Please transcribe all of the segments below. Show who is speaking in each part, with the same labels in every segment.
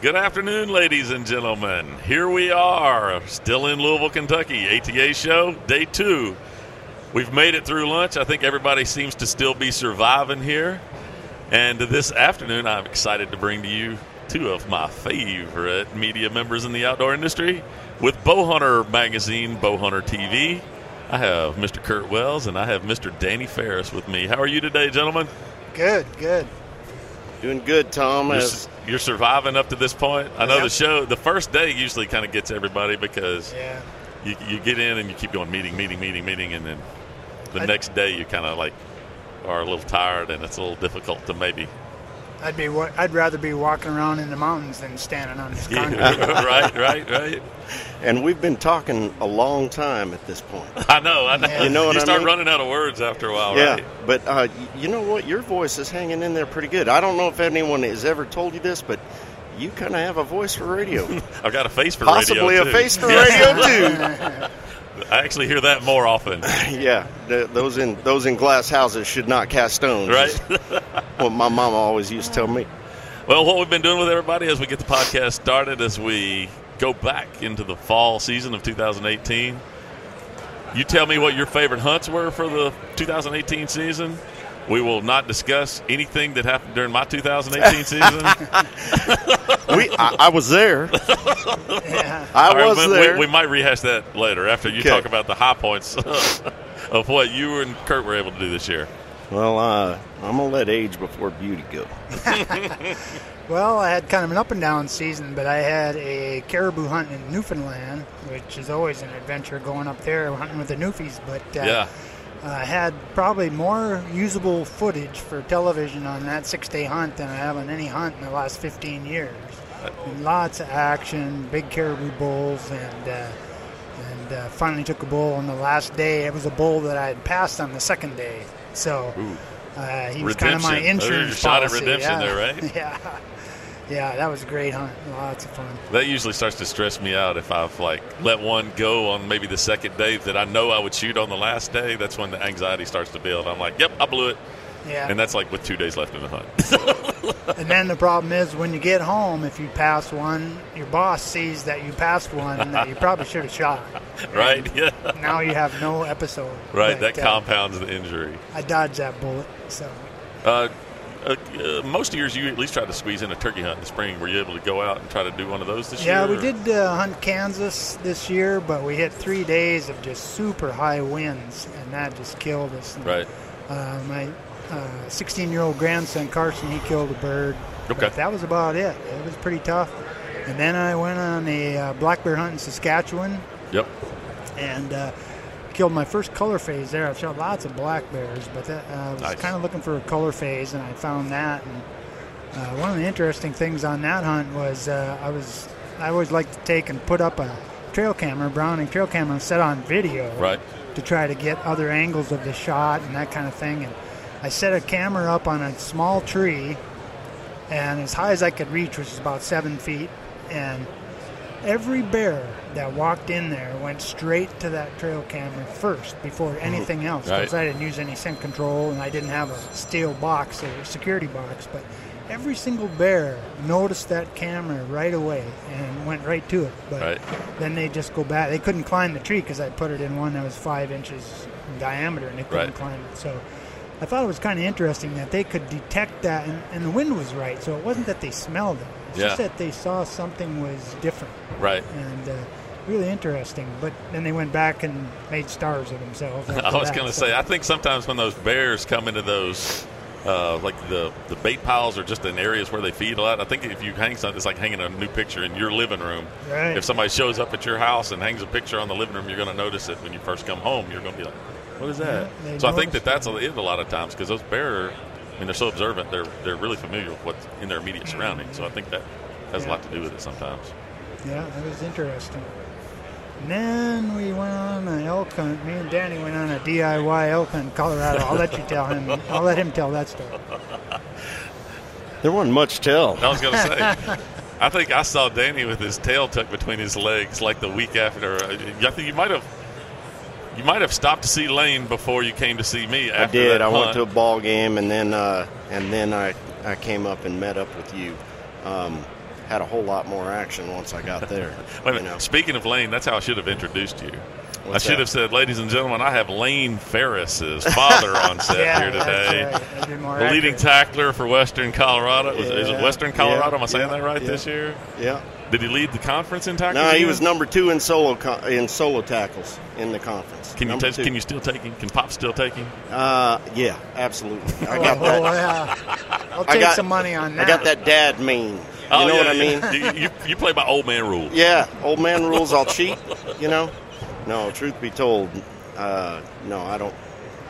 Speaker 1: Good afternoon, ladies and gentlemen. Here we are, still in Louisville, Kentucky. ATA show, day two. We've made it through lunch. I think everybody seems to still be surviving here. And this afternoon, I'm excited to bring to you two of my favorite media members in the outdoor industry with Bowhunter Magazine, Bowhunter TV. I have Mr. Curt Wells and I have Mr. Danny Farris with me. How are you today, gentlemen?
Speaker 2: Good, good.
Speaker 3: Doing good, Tom.
Speaker 1: You're,
Speaker 3: As,
Speaker 1: you're surviving up to this point. I know
Speaker 2: Yep.
Speaker 1: the show, the first day usually kind of gets everybody because
Speaker 2: Yeah.
Speaker 1: you, you get in and you keep going meeting, meeting, meeting, meeting, and then the
Speaker 2: I-
Speaker 1: next day you kind of like are a little tired and it's a little difficult to maybe.
Speaker 2: I'd be wa- I'd rather be walking around in the mountains than standing on this
Speaker 1: Yeah,
Speaker 2: concrete.
Speaker 1: right, right, right.
Speaker 3: and we've been talking a long time at this point.
Speaker 1: I know, I know.
Speaker 2: Yeah.
Speaker 3: You know what
Speaker 1: you
Speaker 3: I
Speaker 1: start
Speaker 3: mean?
Speaker 1: running out of words after a while,
Speaker 3: yeah,
Speaker 1: right?
Speaker 3: but uh, you know what? Your voice is hanging in there pretty good. I don't know if anyone has ever told you this, but you kind of have a voice for radio.
Speaker 1: I've got a face for
Speaker 3: Possibly
Speaker 1: radio
Speaker 3: a face for radio too.
Speaker 1: I actually hear that more often,
Speaker 3: yeah, th- those in those in glass houses should not cast stones.
Speaker 1: right?
Speaker 3: What my mama always used to tell me.
Speaker 1: Well, what we've been doing with everybody as we get the podcast started, as we go back into the fall season of 2018, you tell me what your favorite hunts were for the 2018 season. We will not discuss anything that happened during my 2018 season.
Speaker 3: We, I, I was there.
Speaker 2: yeah.
Speaker 3: I
Speaker 1: right,
Speaker 3: was
Speaker 1: we-
Speaker 3: there.
Speaker 1: We, we might rehash that later after you
Speaker 3: Okay.
Speaker 1: talk about the high points of what you and Curt were able to do this year.
Speaker 3: Well, uh, I'm gonna let age before beauty go.
Speaker 2: Well, I had kind of an up and down season, but I had a caribou hunt in Newfoundland, which is always an adventure going up there hunting with the Newfies. But uh,
Speaker 1: Yeah.
Speaker 2: I had probably more usable footage for television on that six-day hunt than I have on any hunt in the last 15 years. And lots of action, big caribou bulls, and uh, and uh, finally took a bull on the last day. It was a bull that I had passed on the second day, so uh, he was kind of my
Speaker 1: Redemption. There's your
Speaker 2: insurance
Speaker 1: shot at
Speaker 2: policy.
Speaker 1: redemption
Speaker 2: yeah.
Speaker 1: there, right?
Speaker 2: yeah, yeah, that was a great hunt. Lots of fun.
Speaker 1: That usually starts to stress me out if I've like let one go on maybe the second day that I know I would shoot on the last day. That's when the anxiety starts to build. I'm like, "Yep, I blew it,"
Speaker 2: Yeah,
Speaker 1: and that's like with two days left in the hunt.
Speaker 2: and then the problem is when you get home, if you pass one, your boss sees that you passed one that you probably should have shot.
Speaker 1: right? Yeah.
Speaker 2: Now you have no episode.
Speaker 1: Right.
Speaker 2: But,
Speaker 1: that
Speaker 2: uh,
Speaker 1: compounds the injury.
Speaker 2: I dodged that bullet. So
Speaker 1: Uh, uh, uh, most years, you at least try to squeeze in a turkey hunt in the spring. Were you able to go out and try to do one of those this
Speaker 2: yeah,
Speaker 1: year?
Speaker 2: Yeah,
Speaker 1: we
Speaker 2: did uh, hunt Kansas this year, but we hit three days of just super high winds, and that just killed us. And,
Speaker 1: Right.
Speaker 2: Uh, my 16 year old grandson Carson, he killed a bird.
Speaker 1: Okay.
Speaker 2: But that was about it. It was pretty tough. And then I went on a uh, black bear hunt in Saskatchewan
Speaker 1: Yep.
Speaker 2: and uh, killed my first color phase there. I've shot lots of black bears, but that, uh, I was
Speaker 1: Nice.
Speaker 2: kind of looking for a color phase, and I found that. And uh, one of the interesting things on that hunt was uh, I was I always like to take and put up a trail camera, Browning trail camera, and set on video
Speaker 1: Right.
Speaker 2: to try to get other angles of the shot and that kind of thing. And I set a camera up on a small tree, and as high as I could reach, which is about seven feet, and every bear that walked in there went straight to that trail camera first before mm-hmm. anything else. Because
Speaker 1: Right.
Speaker 2: I didn't use any scent control and I didn't have a steel box or security box, but every single bear noticed that camera right away and went right to it. But
Speaker 1: Right.
Speaker 2: then they just go back. They couldn't climb the tree because I put it in one that was five inches in diameter, and they couldn't
Speaker 1: Right.
Speaker 2: climb it. So I thought it was kind of interesting that they could detect that, and, and the wind was right. So it wasn't that they smelled it; it's just that they saw something was different,
Speaker 1: Right.
Speaker 2: and uh, really interesting. But then they went back and made stars of themselves.
Speaker 1: I was going to
Speaker 2: so-
Speaker 1: say, I think sometimes when those bears come into those, uh, like the, the bait piles or just in areas where they feed a lot, I think if you hang something, it's like hanging a new picture in your living room.
Speaker 2: Right.
Speaker 1: If somebody shows up at your house and hangs a picture on the living room, you're going to notice it when you first come home. You're going to be like, what is that?
Speaker 2: Yeah, they
Speaker 1: so I think that that's it a lot of times because those bear, I mean, they're so observant. They're they're really familiar with what's in their immediate surroundings. So I think that has a lot to do with it sometimes.
Speaker 2: Yeah, that was interesting. And then we went on an elk hunt. Me and Danny went on a DIY elk hunt in Colorado. I'll let you tell him. I'll let him tell that story.
Speaker 3: There wasn't much tell.
Speaker 1: I was going to say. I think I saw Danny with his tail tucked between his legs, like the week after. Uh, I think you might have, you might have stopped to see Lane before you came to see me.
Speaker 3: I did.
Speaker 1: that
Speaker 3: I went to a ball game, and then uh, and then I I came up and met up with you. Um, had a whole lot more action once I got there.
Speaker 1: Wait a
Speaker 3: you
Speaker 1: minute.
Speaker 3: know.
Speaker 1: Speaking of Lane, that's how I should have introduced you.
Speaker 3: What's
Speaker 1: I should
Speaker 3: that?
Speaker 1: have said, ladies and gentlemen, I have Lane Farris's father on set
Speaker 2: yeah,
Speaker 1: here today.
Speaker 2: Right. That'd
Speaker 1: The leading tackler for Western Colorado. Was- Is it Western Colorado?
Speaker 3: yeah,
Speaker 1: Am I saying
Speaker 3: yeah,
Speaker 1: that right
Speaker 3: yeah.
Speaker 1: this year?
Speaker 3: Yeah.
Speaker 1: Did he lead the conference in tackles?
Speaker 3: No, he was number two in solo co- in solo tackles in the conference.
Speaker 1: Can you
Speaker 3: Number
Speaker 1: take,
Speaker 3: two.
Speaker 1: can you still take him? Can Pop still take him?
Speaker 3: Uh, yeah, absolutely. I
Speaker 2: Oh,
Speaker 3: got that.
Speaker 2: yeah. I'll
Speaker 3: I
Speaker 2: take
Speaker 3: got-
Speaker 2: some money on that.
Speaker 3: I got that dad mean. You
Speaker 1: oh,
Speaker 3: know
Speaker 1: yeah,
Speaker 3: what I mean?
Speaker 1: you, you, you play by old man rules.
Speaker 3: Yeah, old man rules. I'll cheat. You know. No, truth be told, uh, no, I don't.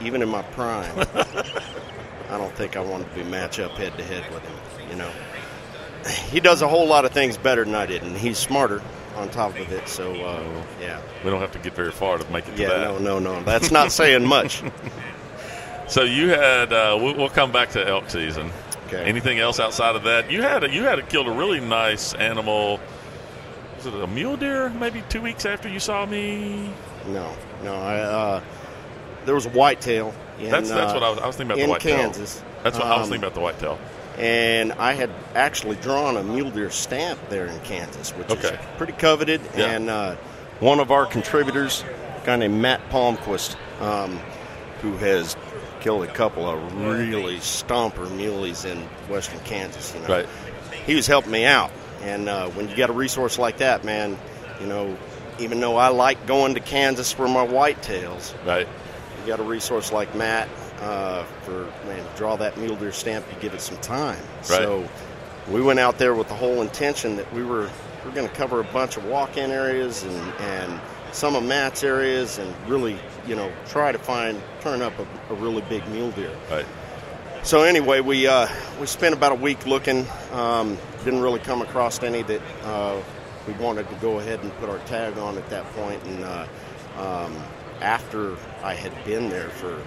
Speaker 3: Even in my prime, I don't think I wanted to be match up head to head with him. You know. He does a whole lot of things better than I did, and he's smarter on top of it. So, uh, yeah,
Speaker 1: We don't have to get very far to make it to
Speaker 3: yeah,
Speaker 1: that.
Speaker 3: no, no, no. That's not saying much.
Speaker 1: So you had. Uh, we'll, come back to elk season.
Speaker 3: Okay.
Speaker 1: Anything else outside of that? You had a, you had a, killed a really nice animal. Was it a mule deer? Maybe two weeks after you saw me.
Speaker 3: No, no. I uh, there was a whitetail. In,
Speaker 1: That's that's
Speaker 3: uh,
Speaker 1: what I was. I was thinking about
Speaker 3: in
Speaker 1: the whitetail.
Speaker 3: Kansas.
Speaker 1: That's what I was
Speaker 3: Um,
Speaker 1: thinking about the whitetail.
Speaker 3: And I had actually drawn a mule deer stamp there in Kansas, which
Speaker 1: Okay.
Speaker 3: is pretty coveted.
Speaker 1: Yeah.
Speaker 3: And uh, one of our contributors, a guy named Matt Palmquist, um, who has killed a couple of really stomper muleys in western Kansas. You know,
Speaker 1: Right.
Speaker 3: he was helping me out. And uh, when you got a resource like that, man, you know, even though I like going to Kansas for my whitetails,
Speaker 1: Right.
Speaker 3: you got a resource like Matt uh, for man draw that mule deer stamp. You give it some time. So we went out there with the whole intention that we were we are going to cover a bunch of walk-in areas and and some of Matt's areas and really you know try to find turn up a, a really big mule deer.
Speaker 1: Right.
Speaker 3: So anyway, we uh, we spent about a week looking. Um, didn't really come across any that uh, we wanted to go ahead and put our tag on at that point. And uh, um, after I had been there for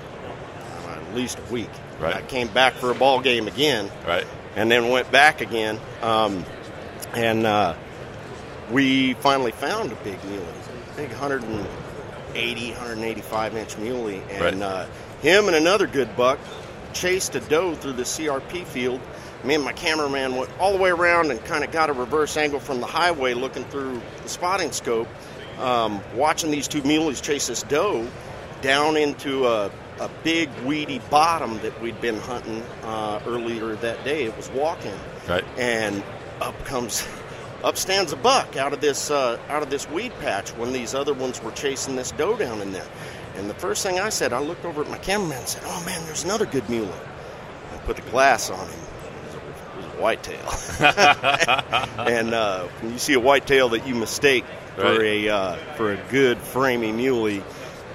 Speaker 3: at least a week,
Speaker 1: Right.
Speaker 3: I came back for a ball game again,
Speaker 1: Right.
Speaker 3: and then went back again. Um, and uh, we finally found a big muley, big 180, 185 inch muley, and
Speaker 1: Right.
Speaker 3: uh, him and another good buck chased a doe through the CRP field. Me and my cameraman went all the way around and kind of got a reverse angle from the highway, looking through the spotting scope, um, watching these two muleys chase this doe down into a, a big weedy bottom that we'd been hunting uh, earlier that day. It was walking,
Speaker 1: Right.
Speaker 3: and up comes, up stands a buck out of this uh, out of this weed patch when these other ones were chasing this doe down in there. And the first thing I said, I looked over at my cameraman and said, "Oh man, there's another good muley." I put the glass on him. It was a, it was a whitetail. and uh, when you see a whitetail that you mistake for
Speaker 1: Right.
Speaker 3: a uh, for a good framey muley,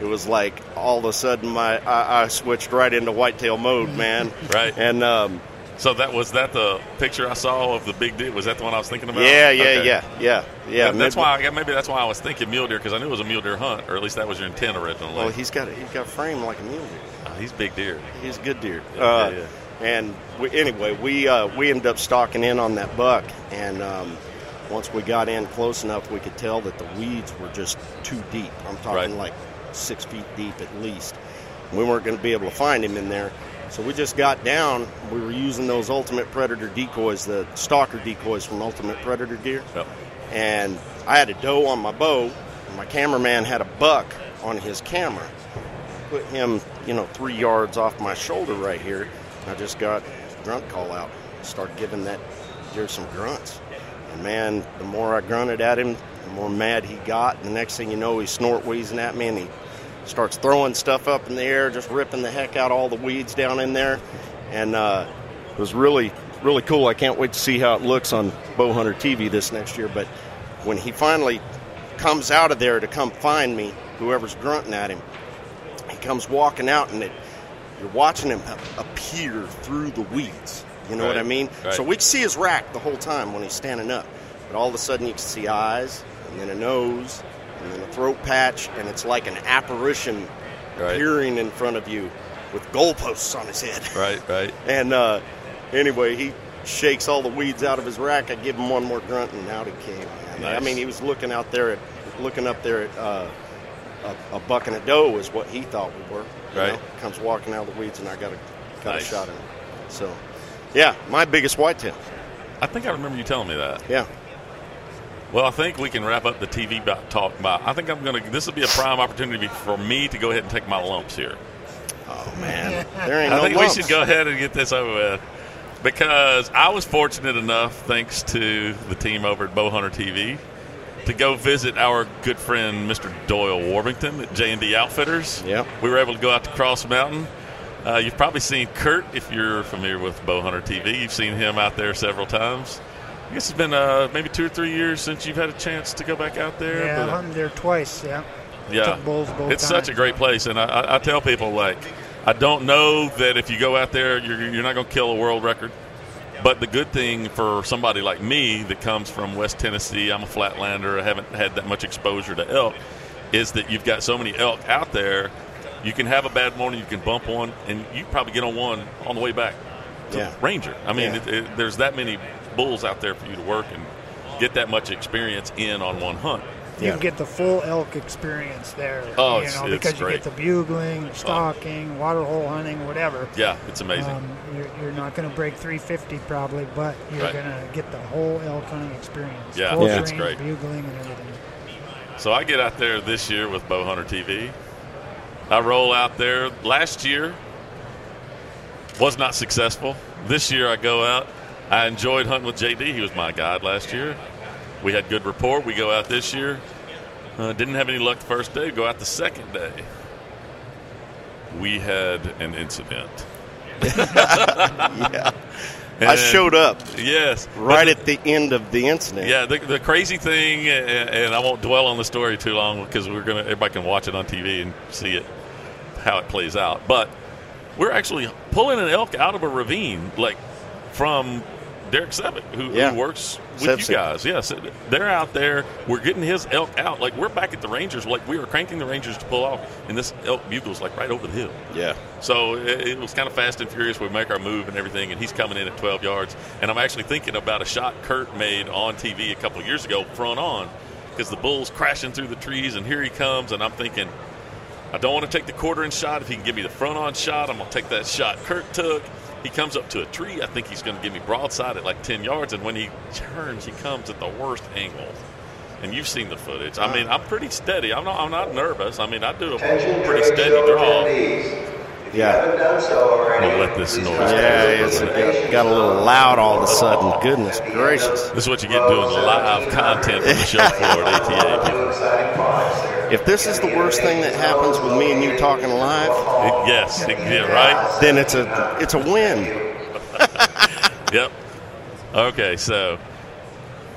Speaker 3: it was like all of a sudden my I, I switched right into whitetail mode, man.
Speaker 1: Right.
Speaker 3: And um,
Speaker 1: So that was that the picture I saw of the big deer. Was that the one I was thinking about?
Speaker 3: yeah, yeah,
Speaker 1: Okay.
Speaker 3: yeah, yeah, yeah.
Speaker 1: That- that's why I maybe that's why I was thinking mule deer because I knew it was a mule deer hunt, or at least that was your intent originally.
Speaker 3: Well, he's got he's got a frame like a mule deer.
Speaker 1: Uh, he's big deer.
Speaker 3: He's a good deer.
Speaker 1: Yeah,
Speaker 3: uh,
Speaker 1: yeah,
Speaker 3: And we, anyway, we uh, we ended up stalking in on that buck, and um, once we got in close enough, we could tell that the weeds were just too deep. I'm talking
Speaker 1: Right.
Speaker 3: like six feet deep at least. We weren't going to be able to find him in there, so we just got down. We were using those Ultimate Predator decoys, the stalker decoys from Ultimate Predator Gear
Speaker 1: Yep.
Speaker 3: and I had a doe on my bow, and my cameraman had a buck on his camera. Put him, you know, three yards off my shoulder right here. I just got grunt call out. Start giving that deer some grunts. And man, the more I grunted at him, the more mad he got. And the next thing you know, he's snort wheezing at me and he starts throwing stuff up in the air, just ripping the heck out all the weeds down in there. And uh, it was really, really cool. I can't wait to see how it looks on Bowhunter TV this next year. But when he finally comes out of there to come find me, whoever's grunting at him, he comes walking out and it, you're watching him appear through the weeds. You know what I mean?
Speaker 1: right.
Speaker 3: So we can see his rack the whole time when he's standing up. But all of a sudden you can see eyes, and then a nose, and then a throat patch, and it's like an apparition
Speaker 1: Right.
Speaker 3: appearing in front of you with goalposts on his head.
Speaker 1: Right. Right.
Speaker 3: And uh, anyway, he shakes all the weeds out of his rack. I give him one more grunt, and out he came. man. I mean, he was looking out there at, looking up there at uh, a, a buck and a doe is what he thought we were.
Speaker 1: Right.
Speaker 3: know? Comes walking out of the weeds, and I got a got
Speaker 1: Nice.
Speaker 3: a shot at him. So, yeah, my biggest whitetail.
Speaker 1: I think I remember you telling me that.
Speaker 3: Yeah.
Speaker 1: Well, I think we can wrap up the TV talk about. I think I'm going to. This will be a prime opportunity for me to go ahead and take my lumps here.
Speaker 3: Oh man, there ain't
Speaker 1: I
Speaker 3: no
Speaker 1: think
Speaker 3: lumps.
Speaker 1: we should go ahead and get this over with because I was fortunate enough, thanks to the team over at Bowhunter TV, to go visit our good friend Mr. Doyle Warmington at J and D Outfitters.
Speaker 3: Yep.
Speaker 1: we were able to go out to Cross Mountain. Uh, you've probably seen Curt if you're familiar with Bowhunter TV. You've seen him out there several times. I guess it's been uh, maybe two or three years since you've had a chance to go back out there.
Speaker 2: Yeah,
Speaker 1: but,
Speaker 2: I hunted there twice. Yeah.
Speaker 1: yeah,
Speaker 2: Took bulls both
Speaker 1: it's such a great place, and I, I, I tell people like, I don't know that if you go out there, you're, you're not going to kill a world record. But the good thing for somebody like me that comes from West Tennessee, I'm a flatlander, I haven't had that much exposure to elk, is that you've got so many elk out there. You can have a bad morning, you can bump one, and you probably get on one on the way back to
Speaker 3: Yeah.
Speaker 1: Ranger. I mean,
Speaker 3: Yeah.
Speaker 1: it, it, there's that many bulls out there for you to work and get that much experience in on one hunt.
Speaker 2: You
Speaker 3: Yeah.
Speaker 2: can get the full elk experience there.
Speaker 1: Oh,
Speaker 2: you
Speaker 1: it's-
Speaker 2: know,
Speaker 1: it's
Speaker 2: because you
Speaker 1: great.
Speaker 2: get the bugling, stalking, water hole hunting, whatever.
Speaker 1: Yeah, it's amazing.
Speaker 2: Um, you're, you're not going to break 350 probably, but you're
Speaker 1: Right.
Speaker 2: going to get the whole elk hunting experience.
Speaker 1: Yeah,
Speaker 2: Close
Speaker 3: yeah.
Speaker 1: it's great.
Speaker 2: Bugling and everything.
Speaker 1: So I get out there this year with Bowhunter TV. I roll out there. Last year was not successful. This year I go out. I enjoyed hunting with JD. He was my guide last year. We had good rapport. We go out this year. Uh, didn't have any luck the first day. Go out the second day. We had an incident.
Speaker 3: yeah. I showed up
Speaker 1: Yes.
Speaker 3: Right
Speaker 1: the-
Speaker 3: at the end of the incident.
Speaker 1: Yeah, the, the crazy thing, and, and I won't dwell on the story too long because we're gonna everybody can watch it on TV and see it how it plays out. But we're actually pulling an elk out of a ravine, like from Derek Sevick, who,
Speaker 3: Yeah.
Speaker 1: who works with you guys. Yes, they're out there. We're getting his elk out. Like we're back at the Rangers. Like we were cranking the Rangers to pull off, and this elk bugle's like right over the hill.
Speaker 3: Yeah.
Speaker 1: So it, it was kind of fast and furious. We make our move and everything, and he's coming in at 12 yards. And I'm actually thinking about a shot Curt made on TV a couple of years ago, front on, because the bull's crashing through the trees, and here he comes. And I'm thinking, I don't want to take the quarter inch shot. If he can give me the front on shot, I'm going to take that shot Curt took. He comes up to a tree. I think he's going to give me broadside at like 10 yards. And when he turns, he comes at the worst angle. And you've seen the footage. I mean, I'm pretty steady. I'm not. I'm not nervous. I mean, I do a pretty steady draw.
Speaker 3: Yeah.
Speaker 1: I'm gonna let this noise.
Speaker 3: Yeah, it's, it got, got a little loud all of a sudden. Goodness gracious.
Speaker 1: This is what you get doing live content from the show floor at ATA.
Speaker 3: If this is the worst thing that happens with me and you talking live,
Speaker 1: It- yes, it- yeah, right.
Speaker 3: then it's a it's a win.
Speaker 1: Yep. Okay, so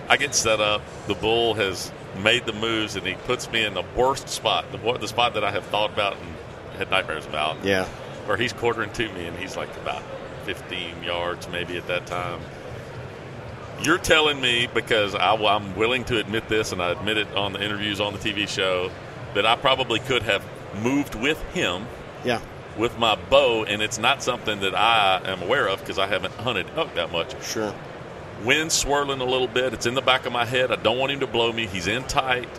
Speaker 1: I get set up. The bull has made the moves, and he puts me in the worst spot, the, the spot that I have thought about and had nightmares about.
Speaker 3: Yeah.
Speaker 1: Where he's quartering to me, and he's like about 15 yards maybe at that time. You're telling me because I, I'm willing to admit this, and I admit it on the interviews on the TV show, that I probably could have moved with him
Speaker 3: Yeah.
Speaker 1: with my bow, and it's not something that I am aware of because I haven't hunted elk that much.
Speaker 3: Sure.
Speaker 1: Wind swirling a little bit. It's in the back of my head. I don't want him to blow me. He's in tight.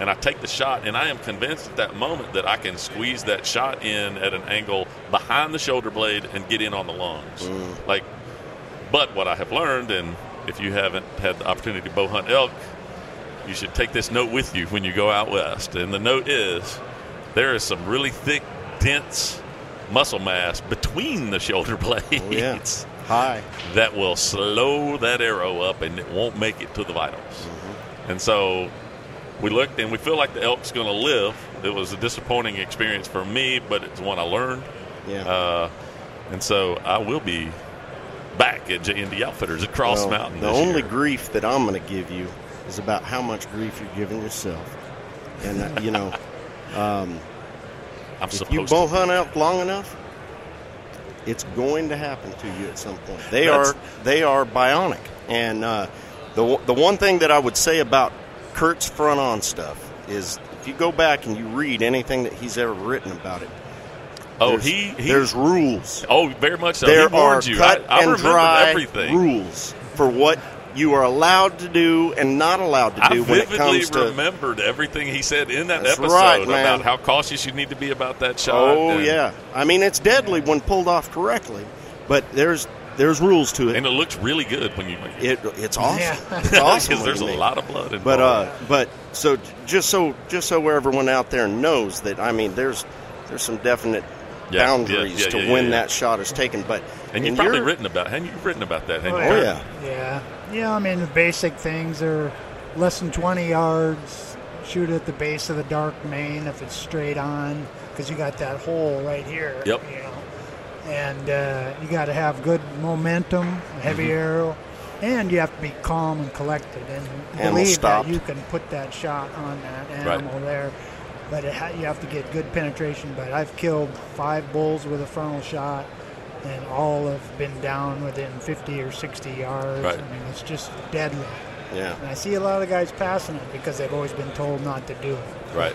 Speaker 1: And I take the shot, and I am convinced at that moment that I can squeeze that shot in at an angle behind the shoulder blade and get in on the lungs. Mm. Like, but what I have learned, and if you haven't had the opportunity to bow hunt elk, you should take this note with you when you go out west. And the note is there is some really thick, dense muscle mass between the shoulder blades
Speaker 3: Oh, yeah. Hi.
Speaker 1: that will slow that arrow up and it won't make it to the vitals.
Speaker 3: Mm-hmm.
Speaker 1: And so we looked and we feel like the elk's going to live. It was a disappointing experience for me, but it's one I learned.
Speaker 3: Yeah.
Speaker 1: Uh, and so I will be back at J&D Outfitters at Cross
Speaker 3: Well,
Speaker 1: Mountain.
Speaker 3: The only
Speaker 1: year.
Speaker 3: grief that I'm going to give you is about how much grief you're giving yourself. And uh, you know, um,
Speaker 1: I'm
Speaker 3: if
Speaker 1: supposed
Speaker 3: you bow hunt out long enough, it's going to happen to you at some point. They
Speaker 1: That's-
Speaker 3: are they are bionic, and uh, the the one thing that I would say about Curt's front on stuff is if you go back and you read anything that he's ever written about it,
Speaker 1: Oh,
Speaker 3: there's,
Speaker 1: he, he
Speaker 3: there's rules.
Speaker 1: Oh, very much so.
Speaker 3: there
Speaker 1: he
Speaker 3: are
Speaker 1: you.
Speaker 3: cut
Speaker 1: I, I
Speaker 3: and dry
Speaker 1: everything.
Speaker 3: rules for what you are allowed to do and not allowed to
Speaker 1: I
Speaker 3: do when it
Speaker 1: vividly
Speaker 3: comes to.
Speaker 1: remembered everything he said in that episode
Speaker 3: right,
Speaker 1: about how cautious you need to be about that shot.
Speaker 3: Oh
Speaker 1: and-
Speaker 3: yeah, I mean it's deadly when pulled off correctly, but there's there's rules to it.
Speaker 1: and it looks really good when you.
Speaker 3: it it's awesome.
Speaker 2: Yeah.
Speaker 3: It's awesome.
Speaker 1: because there's a
Speaker 3: make
Speaker 1: lot of blood involved.
Speaker 3: But uh, but so just so just so everyone out there knows that I mean there's there's some definite
Speaker 1: Yeah,
Speaker 3: boundaries
Speaker 1: yeah, yeah,
Speaker 3: to
Speaker 1: yeah,
Speaker 3: when
Speaker 1: yeah.
Speaker 3: that shot is taken. But
Speaker 1: and you've probably written about. Haven't you written about that?
Speaker 2: Oh,
Speaker 1: you?
Speaker 3: Oh
Speaker 2: yeah.
Speaker 3: yeah,
Speaker 2: Yeah, yeah. I mean, the basic things are less than 20 yards. Shoot at the base of the dark mane if it's straight on, because you got that hole right here.
Speaker 1: Yep.
Speaker 2: You know, and uh, you got to have good momentum, heavy
Speaker 3: Mm-hmm.
Speaker 2: arrow, and you have to be calm and collected and
Speaker 3: Animal
Speaker 2: believe
Speaker 3: stopped.
Speaker 2: that you can put that shot on that
Speaker 1: Right.
Speaker 2: animal there. But it ha- you have to get good penetration. But I've killed five bulls with a frontal shot, and all have been down within 50 or 60 yards.
Speaker 1: Right.
Speaker 2: I mean, it's just deadly.
Speaker 3: yeah.
Speaker 2: And I see a lot of guys passing it because they've always been told not to do it.
Speaker 1: Right.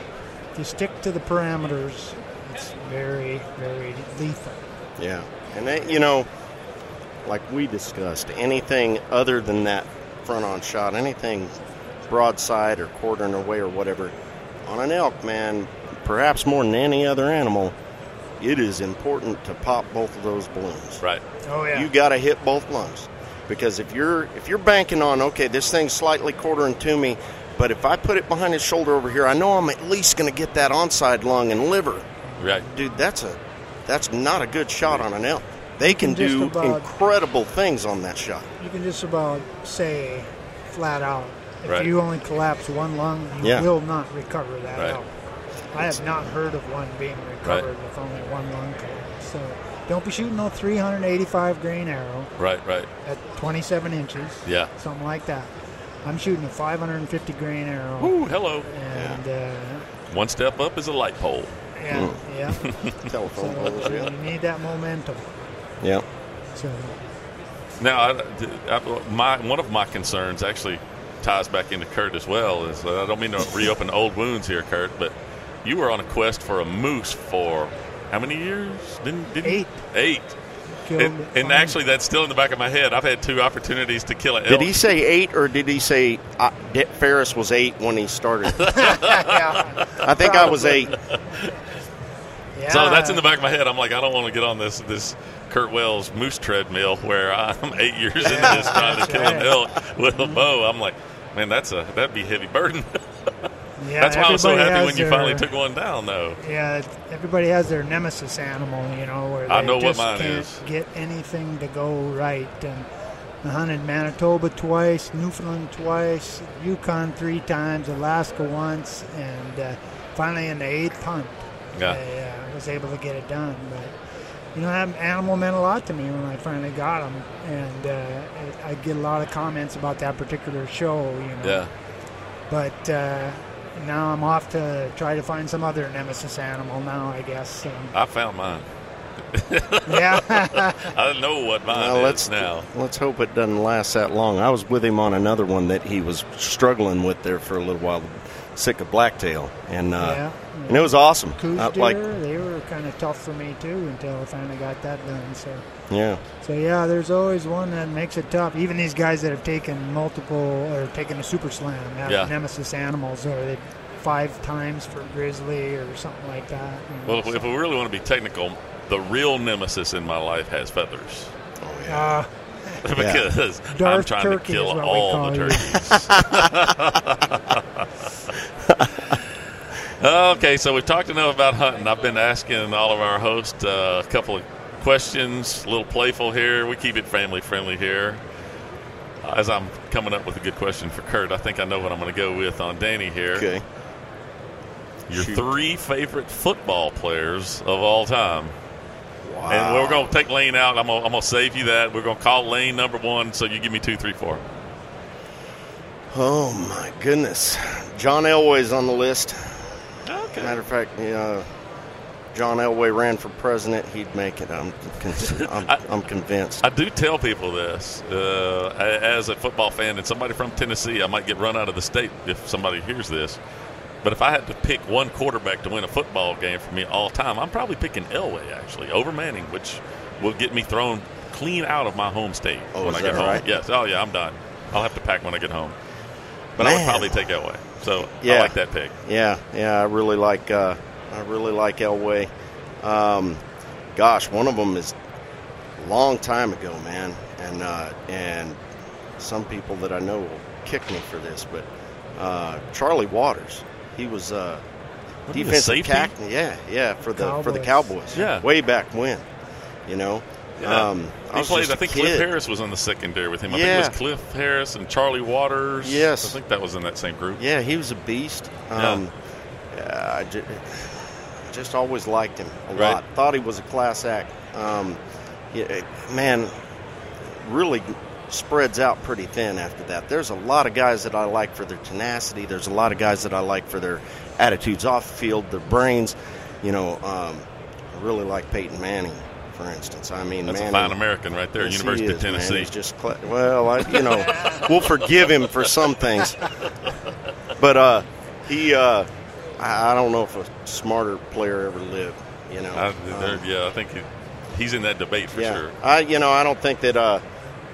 Speaker 2: If you stick to the parameters, it's very, very lethal.
Speaker 3: Yeah, and they, you know, like we discussed, anything other than that front-on shot, anything broadside or quartering away or whatever, on an elk, man, perhaps more than any other animal, it is important to pop both of those balloons.
Speaker 1: Right.
Speaker 2: Oh yeah.
Speaker 3: You got to hit both lungs because if you're if you're banking on okay, this thing's slightly quartering to me, but if I put it behind his shoulder over here, I know I'm at least going to get that onside lung and liver
Speaker 1: Right.
Speaker 3: dude, that's a that's not a good shot on an elk. They can
Speaker 2: can
Speaker 3: do
Speaker 2: about-
Speaker 3: incredible things on that shot.
Speaker 2: you can just about say flat out if
Speaker 1: Right.
Speaker 2: you only collapse one lung, you
Speaker 3: Yeah.
Speaker 2: will not recover that
Speaker 1: Right.
Speaker 2: out. I have not heard of one being recovered with only one lung collapse. So don't be shooting no 385 grain arrow
Speaker 1: Right. Right.
Speaker 2: at 27 inches,
Speaker 1: Yeah.
Speaker 2: something like that. I'm shooting a 550 grain arrow,
Speaker 1: Ooh, hello.
Speaker 2: and uh,
Speaker 1: One step up is a light pole.
Speaker 2: yeah, yeah.
Speaker 3: Telephone
Speaker 2: So
Speaker 3: poles, yeah.
Speaker 2: you need that momentum.
Speaker 3: Yeah.
Speaker 2: So
Speaker 1: Now, I, I, my one of my concerns actually ties back into Curt as well. Is uh, I don't mean to reopen old wounds here, Curt, but you were on a quest for a moose for how many years? Didn't, didn't
Speaker 2: Eight.
Speaker 1: Eight. And, and actually, that's still in the back of my head. I've had two opportunities to kill an elk.
Speaker 3: Did he say eight or did he say uh, Farris was eight when he started?
Speaker 2: yeah.
Speaker 3: I think I was eight.
Speaker 2: yeah.
Speaker 1: So that's in the back of my head. I'm like, I don't want to get on this this Curt Wells moose treadmill where I'm eight years into this trying to
Speaker 2: that's
Speaker 1: kill an
Speaker 2: right.
Speaker 1: elk with a bow. I'm like, man, that's a that'd be a heavy burden.
Speaker 2: Yeah,
Speaker 1: that's why I was so happy when you finally took one down, though.
Speaker 2: Yeah, everybody has their nemesis animal, you know, where they
Speaker 1: I know what
Speaker 2: just
Speaker 1: mine
Speaker 2: can't
Speaker 1: is.
Speaker 2: get anything to go right. And I hunted Manitoba twice, Newfoundland twice, Yukon three times, Alaska once, and uh, finally in the eighth hunt,
Speaker 1: Yeah.
Speaker 2: I uh, was able to get it done. But you know, that animal meant a lot to me when I finally got him, and uh, I get a lot of comments about that particular show, you know.
Speaker 1: Yeah.
Speaker 2: But uh, now I'm off to try to find some other nemesis animal now, I guess. So,
Speaker 1: I found mine.
Speaker 2: yeah.
Speaker 1: I know what mine
Speaker 3: Well,
Speaker 1: is
Speaker 3: let's
Speaker 1: now.
Speaker 3: let's hope it doesn't last that long. I was with him on another one that he was struggling with there for a little while, Sitka blacktail, and uh,
Speaker 2: yeah.
Speaker 3: and it was awesome.
Speaker 2: Coues
Speaker 3: Uh,
Speaker 2: deer,
Speaker 3: like
Speaker 2: they were kind of tough for me too until I finally got that done. So,
Speaker 3: yeah,
Speaker 2: so yeah, there's always one that makes it tough. Even these guys that have taken multiple or taken a super slam have
Speaker 1: Yeah.
Speaker 2: nemesis animals, or they five times for grizzly or something like that. you know,
Speaker 1: Well, if, we-
Speaker 2: so-
Speaker 1: if we really want to be technical, the real nemesis in my life has feathers.
Speaker 3: oh yeah.
Speaker 2: Uh,
Speaker 1: because I'm trying
Speaker 2: Turkey
Speaker 1: to kill all the turkeys. okay, so we've talked enough about hunting. I've been asking all of our hosts uh, a couple of questions, a little playful here. We keep it family friendly here. Uh, as I'm coming up with a good question for Curt, I think I know what I'm going to go with on Danny here.
Speaker 3: okay.
Speaker 1: Your
Speaker 3: Shoot.
Speaker 1: three favorite football players of all time.
Speaker 3: Wow.
Speaker 1: And we're going to take Lane out. I'm going to save you that. We're going to call Lane number one, so you give me two, three, four.
Speaker 3: Oh my goodness, John Elway's on the list.
Speaker 1: Okay.
Speaker 3: Matter of fact, John Elway ran for president. He'd make it. I'm, con- I'm,
Speaker 1: I-
Speaker 3: I'm convinced.
Speaker 1: I do tell people this uh, as a football fan and somebody from Tennessee. I might get run out of the state if somebody hears this. But if I had to pick one quarterback to win a football game for me all time, I'm probably picking Elway actually over Manning, which will get me thrown clean out of my home state
Speaker 3: Oh,
Speaker 1: when
Speaker 3: is
Speaker 1: I get
Speaker 3: that
Speaker 1: home.
Speaker 3: right?
Speaker 1: Yes. Oh yeah, I'm done. I'll have to pack when I get home. But I would probably take Elway. So I like that pick.
Speaker 3: yeah, yeah. I really like. Uh, I really like Elway. Um, gosh, one of them is a long time ago, man, and uh, and some people that I know will kick me for this, but uh, Charlie Waters, he was uh,
Speaker 1: a
Speaker 3: defensive
Speaker 1: safety?
Speaker 3: captain. Yeah, yeah, for the for the
Speaker 2: Cowboys.
Speaker 3: Cowboys.
Speaker 1: Yeah.
Speaker 3: way back when, you know.
Speaker 1: Yeah.
Speaker 3: Um, I
Speaker 1: he played.
Speaker 3: just
Speaker 1: I think. Cliff Harris was on the secondary with him. I
Speaker 3: Yeah.
Speaker 1: think it was Cliff Harris and Charlie Waters.
Speaker 3: Yes.
Speaker 1: I think that was in that same group.
Speaker 3: Yeah, he was a beast. Um, yeah, I ju- just always liked him a
Speaker 1: Right.
Speaker 3: lot. Thought he was a class act. Um, yeah, man, really spreads out pretty thin after that. There's a lot of guys that I like for their tenacity. There's a lot of guys that I like for their attitudes off the field, their brains. You know, um, I really like Peyton Manning, for instance. I mean,
Speaker 1: That's
Speaker 3: Manning,
Speaker 1: a fine American right there,
Speaker 3: Yes,
Speaker 1: University of
Speaker 3: is, man.
Speaker 1: Tennessee.
Speaker 3: He's just cla well, I, you know, we'll forgive him for some things, but uh, he, uh, I, I don't know if a smarter player ever lived. You know,
Speaker 1: I,
Speaker 3: Um,
Speaker 1: yeah, I think he, he's in that debate for
Speaker 3: yeah.
Speaker 1: sure.
Speaker 3: I, you know, I don't think that. Uh,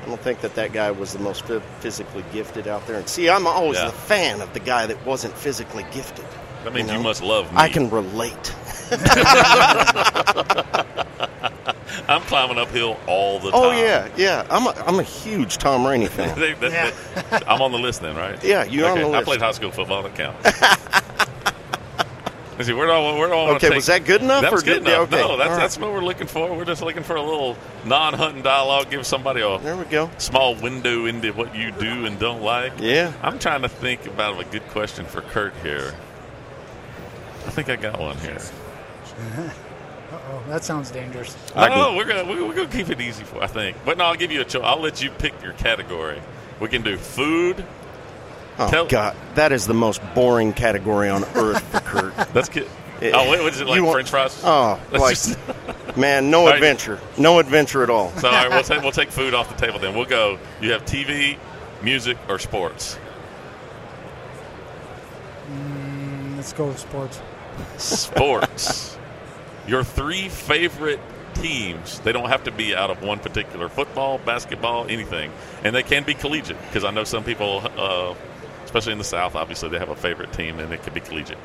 Speaker 3: I don't think that that guy was the most physically gifted out there. And see, I'm always
Speaker 1: Yeah.
Speaker 3: a fan of the guy that wasn't physically gifted.
Speaker 1: That means you,
Speaker 3: know?
Speaker 1: must love me.
Speaker 3: I can relate.
Speaker 1: I'm climbing uphill all the oh, time.
Speaker 3: Oh yeah, yeah. I'm a, I'm a huge Tom Rainey fan.
Speaker 1: They- that-
Speaker 2: Yeah.
Speaker 1: that- I'm on the list then, right?
Speaker 3: Yeah, you're on
Speaker 1: Okay,
Speaker 3: the
Speaker 1: I played high school football. That counts. Let's see, where do I, where do I want
Speaker 3: Okay,
Speaker 1: to take,
Speaker 3: was that good enough
Speaker 1: That was good
Speaker 3: did-
Speaker 1: enough.
Speaker 3: okay,
Speaker 1: No, that's,
Speaker 3: all right.
Speaker 1: that's what we're looking for. We're just looking for a little non-hunting dialogue. Give somebody a
Speaker 3: There we go.
Speaker 1: small window into what you do and don't like.
Speaker 3: Yeah.
Speaker 1: I'm trying to think about a good question for Curt here. I think I got one here.
Speaker 2: Uh-oh, that sounds dangerous.
Speaker 3: I
Speaker 1: no, we're gonna we're, we're gonna keep it easy for I think. But no, I'll give you a choice. I'll let you pick your category. We can do food.
Speaker 3: Oh
Speaker 1: Tell-
Speaker 3: God, that is the most boring category on earth for Curt.
Speaker 1: That's good.
Speaker 3: Eh,
Speaker 1: Oh, wait, what is it like?
Speaker 3: want-
Speaker 1: French fries?
Speaker 3: Oh,
Speaker 1: Let's
Speaker 3: like
Speaker 1: just-
Speaker 3: man, no
Speaker 1: right.
Speaker 3: adventure, no adventure at all.
Speaker 1: so all right, we'll take we'll take food off the table. Then we'll go. You have TV, music, or sports.
Speaker 2: Mm, let's go with sports.
Speaker 1: Sports. Your three favorite teams. They don't have to be out of one particular football, basketball, anything, and they can be collegiate because I know some people, uh, especially in the South, obviously they have a favorite team, and it could be collegiate.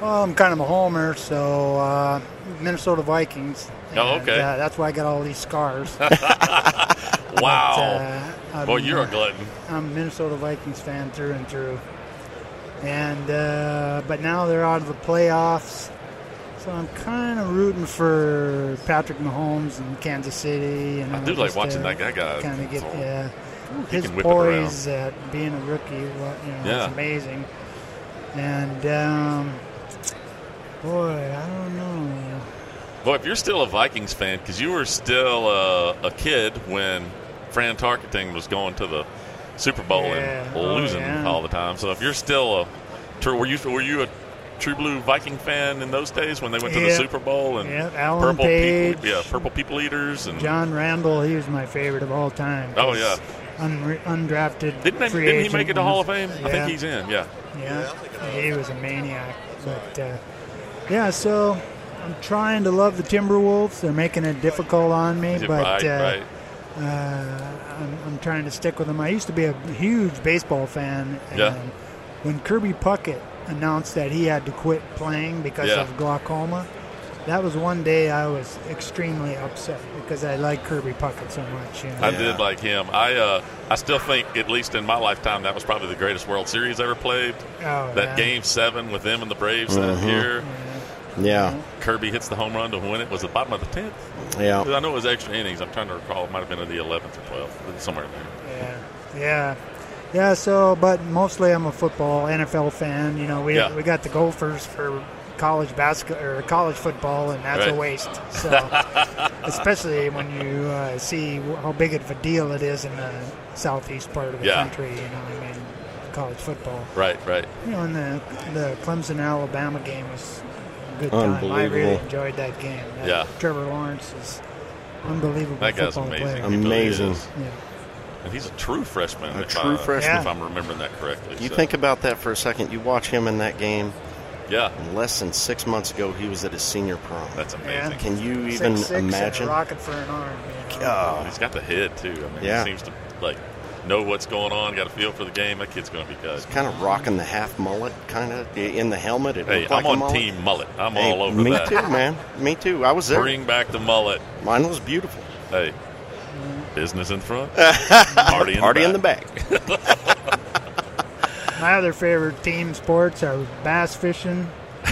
Speaker 2: Well, I'm kind of a homer, so uh, Minnesota Vikings.
Speaker 1: Oh, okay.
Speaker 2: uh, that's why I got all these scars.
Speaker 1: Wow.
Speaker 2: But, uh,
Speaker 1: Boy, you're a glutton.
Speaker 2: I'm a Minnesota Vikings fan through and through. And uh, but now they're out of the playoffs, so I'm kind of rooting for Patrick Mahomes in Kansas City. And
Speaker 1: I do like watching that guy.
Speaker 2: Kind of get
Speaker 1: Oh,
Speaker 2: yeah.
Speaker 1: he
Speaker 2: His
Speaker 1: can whip it around.
Speaker 2: poise at being a rookie, what you know,
Speaker 1: Yeah.
Speaker 2: it's amazing. And um, boy, I don't know.
Speaker 1: Boy, if you're still a Vikings fan, because you were still uh, a kid when Fran Tarkenton was going to the Super Bowl
Speaker 2: Yeah.
Speaker 1: and
Speaker 2: Oh,
Speaker 1: losing
Speaker 2: yeah.
Speaker 1: all the time. So if you're still a were you were you a true blue Viking fan in those days when they went to the Super Bowl and
Speaker 2: Yeah, Alan
Speaker 1: purple
Speaker 2: Page,
Speaker 1: people, yeah, purple people eaters and
Speaker 2: John Randle, he was my favorite of all time.
Speaker 1: Oh, yeah.
Speaker 2: Unre- undrafted.
Speaker 1: didn't they, didn't he make it to Hall of Fame? I think he's in. Yeah,
Speaker 2: Yeah, he was a maniac. But uh, yeah, so I'm trying to love the Timberwolves. They're making it difficult on me,
Speaker 1: Yeah,
Speaker 2: but
Speaker 1: right,
Speaker 2: uh,
Speaker 1: right.
Speaker 2: uh, I'm, I'm trying to stick with them. I used to be a huge baseball fan, and
Speaker 1: Yeah.
Speaker 2: when Kirby Puckett announced that he had to quit playing because
Speaker 1: Yeah.
Speaker 2: of glaucoma, that was one day I was extremely upset because I like Kirby Puckett so much. You know?
Speaker 1: I did like him. I uh, I still think, at least in my lifetime, that was probably the greatest World Series ever played.
Speaker 2: Oh,
Speaker 1: That
Speaker 2: yeah.
Speaker 1: Game Seven with them and the Braves that
Speaker 3: Mhm.
Speaker 1: year.
Speaker 3: Yeah,
Speaker 1: Kirby hits the home run to win it. Was the bottom of the tenth?
Speaker 3: yeah.
Speaker 1: I know it was extra innings. I'm trying to recall. It might have been in the 11th or 12th, somewhere in there.
Speaker 2: Yeah, yeah, yeah. So, but mostly I'm a football NFL fan. You know, we
Speaker 1: Yeah.
Speaker 2: we got the Gophers for college basketball or college football, and that's
Speaker 1: Right.
Speaker 2: a waste. So, especially when you uh, see how big of a deal it is in the southeast part of the
Speaker 1: Yeah.
Speaker 2: country. You know, I mean, college football.
Speaker 1: Right, right.
Speaker 2: You know, and the the Clemson Alabama game was a good time. I really enjoyed that game. That
Speaker 1: Yeah.
Speaker 2: Trevor Lawrence is unbelievable
Speaker 1: That guy's
Speaker 2: football
Speaker 1: amazing.
Speaker 2: player.
Speaker 3: Amazing.
Speaker 2: Yeah.
Speaker 1: And he's a true freshman.
Speaker 3: A
Speaker 1: if
Speaker 3: true
Speaker 1: I,
Speaker 3: freshman.
Speaker 1: If I'm remembering that correctly.
Speaker 3: You
Speaker 1: So,
Speaker 3: think about that for a second. You watch him in that game.
Speaker 1: Yeah,
Speaker 3: Less than six months ago, he was at his senior prom.
Speaker 1: that's amazing.
Speaker 2: Yeah.
Speaker 3: Can you even
Speaker 2: 6'6" and
Speaker 3: imagine?
Speaker 2: rocket for an arm. you know.
Speaker 3: God.
Speaker 1: He's got the head, too. I mean,
Speaker 3: Yeah.
Speaker 1: he seems to, like, know what's going on, got a feel for the game. That kid's going to be good.
Speaker 3: He's kind of rocking the half mullet, kind of in the helmet. It
Speaker 1: Hey,
Speaker 3: like
Speaker 1: I'm
Speaker 3: a
Speaker 1: on
Speaker 3: mullet.
Speaker 1: team mullet. I'm
Speaker 3: Hey,
Speaker 1: all over
Speaker 3: me
Speaker 1: that.
Speaker 3: Me too, man. Me too. I was there.
Speaker 1: Bring back the mullet.
Speaker 3: Mine was beautiful.
Speaker 1: Hey, business in front, party in
Speaker 3: Party
Speaker 1: the
Speaker 3: in the
Speaker 1: back.
Speaker 3: back.
Speaker 2: My other favorite team sports are bass fishing,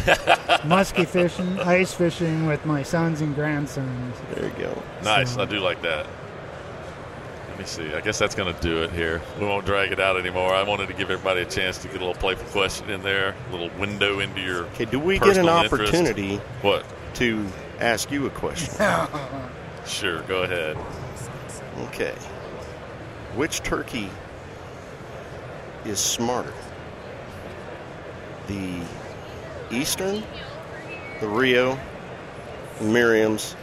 Speaker 2: musky fishing, ice fishing with my sons and grandsons.
Speaker 3: There you go.
Speaker 1: Nice.
Speaker 2: So-
Speaker 1: I do like that. Let me see. I guess that's going to do it here. We won't drag it out anymore. I wanted to give everybody a chance to get a little playful question in there, a little window into your.
Speaker 3: Okay, do we get an
Speaker 1: personal interest.
Speaker 3: opportunity
Speaker 1: What?
Speaker 3: to ask you a question?
Speaker 1: Sure. Go ahead.
Speaker 3: Okay. Which turkey is smarter? The Eastern, the Rio, Merriam's,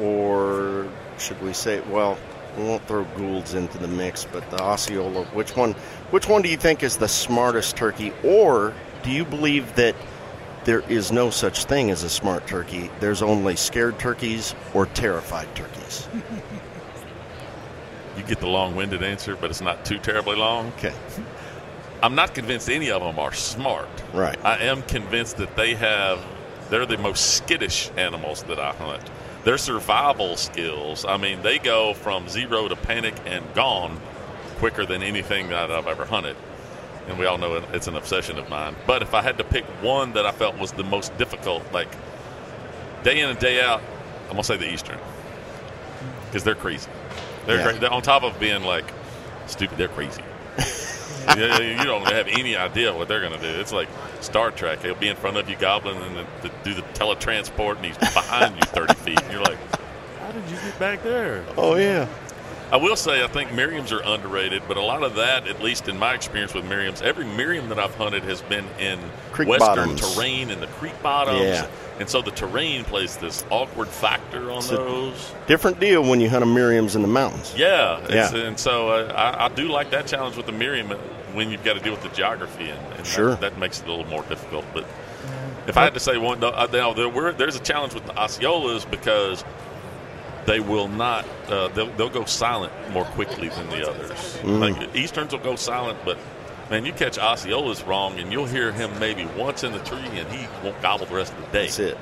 Speaker 3: or should we say, well, we won't throw Gould's into the mix, but the Osceola. Which one? Which one do you think is the smartest turkey, or do you believe that there is no such thing as a smart turkey? There's only scared turkeys or terrified turkeys.
Speaker 1: You get the long-winded answer, but it's not too terribly long.
Speaker 3: Okay.
Speaker 1: I'm not convinced any of them are smart.
Speaker 3: Right.
Speaker 1: I am convinced that they have. They're the most skittish animals that I hunt. Their survival skills. I mean, they go from zero to panic and gone quicker than anything that I've ever hunted. And we all know it's an obsession of mine. But if I had to pick one that I felt was the most difficult, like day in and day out, I'm gonna say the Eastern because they're crazy. They're,
Speaker 3: Yeah.
Speaker 1: cra- they're on top of being like stupid. They're crazy. you, don't have any idea what they're going to do. It's like Star Trek. He'll be in front of you, goblin, and then to do the teletransport, and he's behind you 30 feet. And you're like, how did you get back there?
Speaker 3: Oh yeah.
Speaker 1: I will say I think Merriams are underrated, but a lot of that, at least in my experience with Merriams, every Merriam that I've hunted has been in
Speaker 3: Creek
Speaker 1: western
Speaker 3: bottoms.
Speaker 1: terrain in the creek bottoms.
Speaker 3: Yeah.
Speaker 1: And so the terrain plays this awkward factor on
Speaker 3: So-
Speaker 1: those.
Speaker 3: Different deal when you hunt a Merriam's in the mountains.
Speaker 1: Yeah,
Speaker 3: Yeah.
Speaker 1: and so uh, I, I do like that challenge with the Miriam when you've got to deal with the geography, and, and
Speaker 3: Sure.
Speaker 1: that, that makes it a little more difficult. But if I had to say one, though, uh, now there were, there's a challenge with the Osceolas because they will not, uh, they'll, they'll go silent more quickly than the others.
Speaker 3: Mm-hmm.
Speaker 1: Like Easterns will go silent, but man, you catch Osceolas wrong, and you'll hear him maybe once in the tree, and he won't gobble the rest of the day.
Speaker 3: That's it.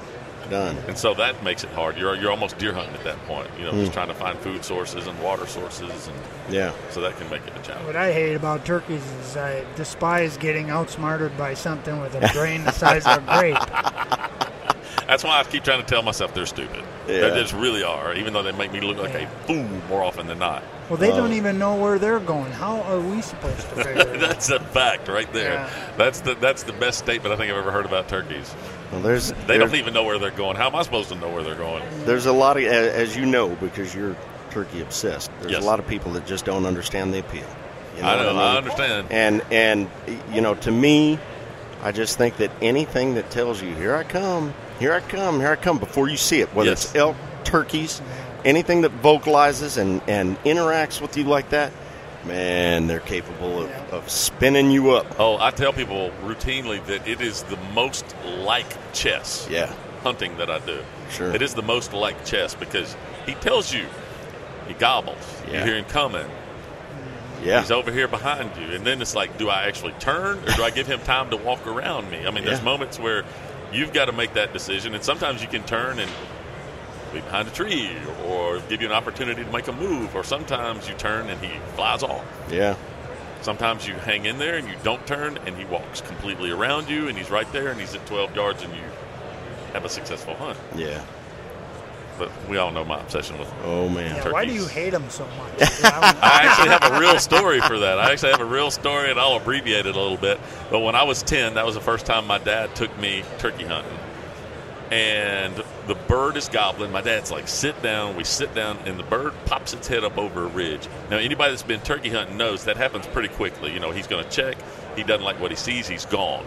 Speaker 3: Done.
Speaker 1: And so that makes it hard. You're you're almost deer hunting at that point. You know, just
Speaker 3: Mm.
Speaker 1: trying to find food sources and water sources, and
Speaker 3: Yeah.
Speaker 1: so that can make it a challenge.
Speaker 2: What I hate about turkeys is I despise getting outsmarted by something with a brain the size of a grape.
Speaker 1: That's why I keep trying to tell myself they're stupid.
Speaker 3: Yeah.
Speaker 1: They just really are, even though they make me look like a fool more often than not.
Speaker 2: Well, they
Speaker 3: Oh.
Speaker 2: don't uh. even know where they're going. How are we supposed to figure it?
Speaker 1: That's a fact right there.
Speaker 2: Yeah.
Speaker 1: That's the that's the best statement I think I've ever heard about turkeys.
Speaker 3: Well, there's
Speaker 1: They
Speaker 3: there's,
Speaker 1: don't even know where they're going. How am I supposed to know where they're going?
Speaker 3: there's a lot of as you know because you're turkey obsessed. There's
Speaker 1: Yes.
Speaker 3: a lot of people that just don't understand the appeal. You
Speaker 1: I know. I
Speaker 3: mean?
Speaker 1: understand.
Speaker 3: And and you know, to me, I just think that anything that tells you, "Here I come, here I come, here I come," before you see it, whether
Speaker 1: Yes.
Speaker 3: it's elk, turkeys, anything that vocalizes and and interacts with you like that, man, they're capable of, of spinning you up.
Speaker 1: Oh, I tell people routinely that it is the most like chess.
Speaker 3: Yeah,
Speaker 1: hunting that I do.
Speaker 3: Sure.
Speaker 1: It is the most like chess because he tells you, he gobbles. You hear him coming.
Speaker 3: yeah,
Speaker 1: He's over here behind you. And then it's like, do I actually turn or do I give him time to walk around me? I mean, there's moments where you've got to make that decision. And sometimes you can turn and be behind a tree or give you an opportunity to make a move. Or sometimes you turn and he flies off.
Speaker 3: yeah.
Speaker 1: Sometimes you hang in there and you don't turn and he walks completely around you and he's right there and he's at 12 yards and you have a successful hunt.
Speaker 3: Yeah.
Speaker 1: But we all know my obsession with
Speaker 3: Oh man.
Speaker 2: Yeah, why do you hate them so much? I
Speaker 1: I actually have a real story for that. I actually have a real story, and I'll abbreviate it a little bit. But when I was 10, that was the first time my dad took me turkey hunting. And the bird is gobbling. My dad's like, sit down. We sit down, and the bird pops its head up over a ridge. Now, anybody that's been turkey hunting knows that happens pretty quickly. You know, he's going to check. He doesn't like what he sees, he's gone.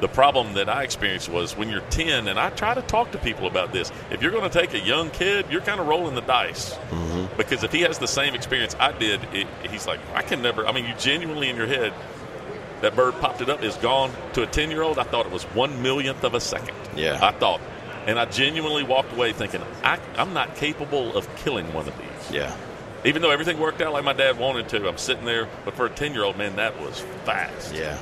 Speaker 1: The problem that I experienced was when you're 10, and I try to talk to people about this. If you're going to take a young kid, you're kind of rolling the dice. Mm-hmm. Because if he has the same experience I did, it, he's like, I can never. I mean, you genuinely in your head, that bird popped it up, is gone. To a 10 year old, I thought it was one millionth of a second.
Speaker 3: Yeah.
Speaker 1: I thought. And I genuinely walked away thinking, I, I'm not capable of killing one of these.
Speaker 3: Yeah.
Speaker 1: Even though everything worked out like my dad wanted to, I'm sitting there. But for a 10 year old, man, that was fast.
Speaker 3: Yeah.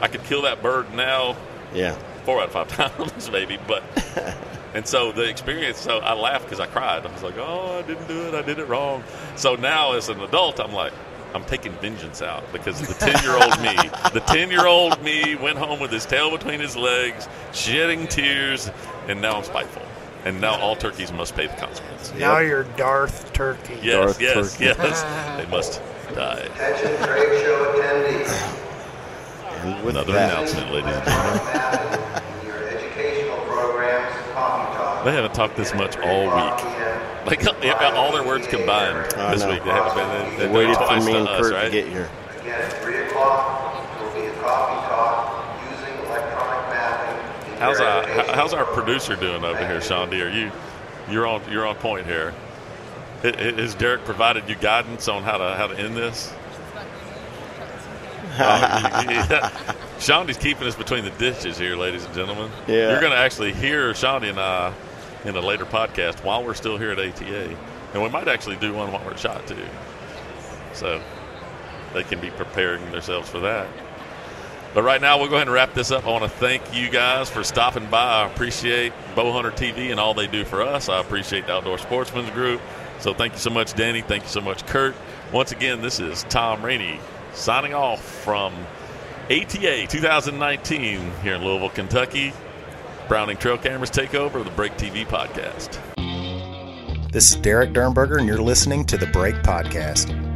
Speaker 1: I could kill that bird now
Speaker 3: Yeah.
Speaker 1: four out of five times, maybe. But And so the experience, so I laughed because I cried. I was like, oh, I didn't do it. I did it wrong. So now as an adult, I'm like, I'm taking vengeance out because the 10 year old me, the 10 year old me went home with his tail between his legs, shedding tears, and now I'm spiteful. And now all turkeys must pay the consequences.
Speaker 2: Now you're Darth Turkey.
Speaker 1: Yes,
Speaker 3: Darth
Speaker 1: yes,
Speaker 3: Turkey.
Speaker 1: yes. they must die.
Speaker 4: Attention trade show attendees.
Speaker 3: And with
Speaker 1: Another
Speaker 3: that,
Speaker 1: announcement, ladies and gentlemen.
Speaker 4: Mapping your educational programs, coffee talk.
Speaker 1: They haven't talked this much all week. Like yeah, all their words combined
Speaker 3: I
Speaker 1: this
Speaker 3: know.
Speaker 1: week. They haven't been.
Speaker 3: they
Speaker 1: They
Speaker 3: waited for me
Speaker 1: to
Speaker 3: and
Speaker 1: us,
Speaker 3: Curt
Speaker 1: right?
Speaker 3: to get here.
Speaker 4: Again, at 3 o'clock, will be a coffee talk using electronic mapping.
Speaker 1: How's
Speaker 4: uh,
Speaker 1: our how's our producer doing over here, Sean D? Are you you're on you're on point here? I- I- Has Derek provided you guidance on how to how to end this? Shondy's keeping us between the ditches here, ladies and gentlemen.
Speaker 3: Yeah.
Speaker 1: You're going to actually hear Shondy and I in a later podcast while we're still here at ATA. And we might actually do one while we're shot, too. So they can be preparing themselves for that. But right now, we'll go ahead and wrap this up. I want to thank you guys for stopping by. I appreciate Bowhunter TV and all they do for us. I appreciate the Outdoor Sportsman's Group. So thank you so much, Danny. Thank you so much, Curt. Once again, this is Tom Rainey signing off from ATA 2019 here in Louisville, Kentucky. Browning Trail Cameras take over the Break TV podcast.
Speaker 5: This is Derek Dernberger, and you're listening to the Break Podcast.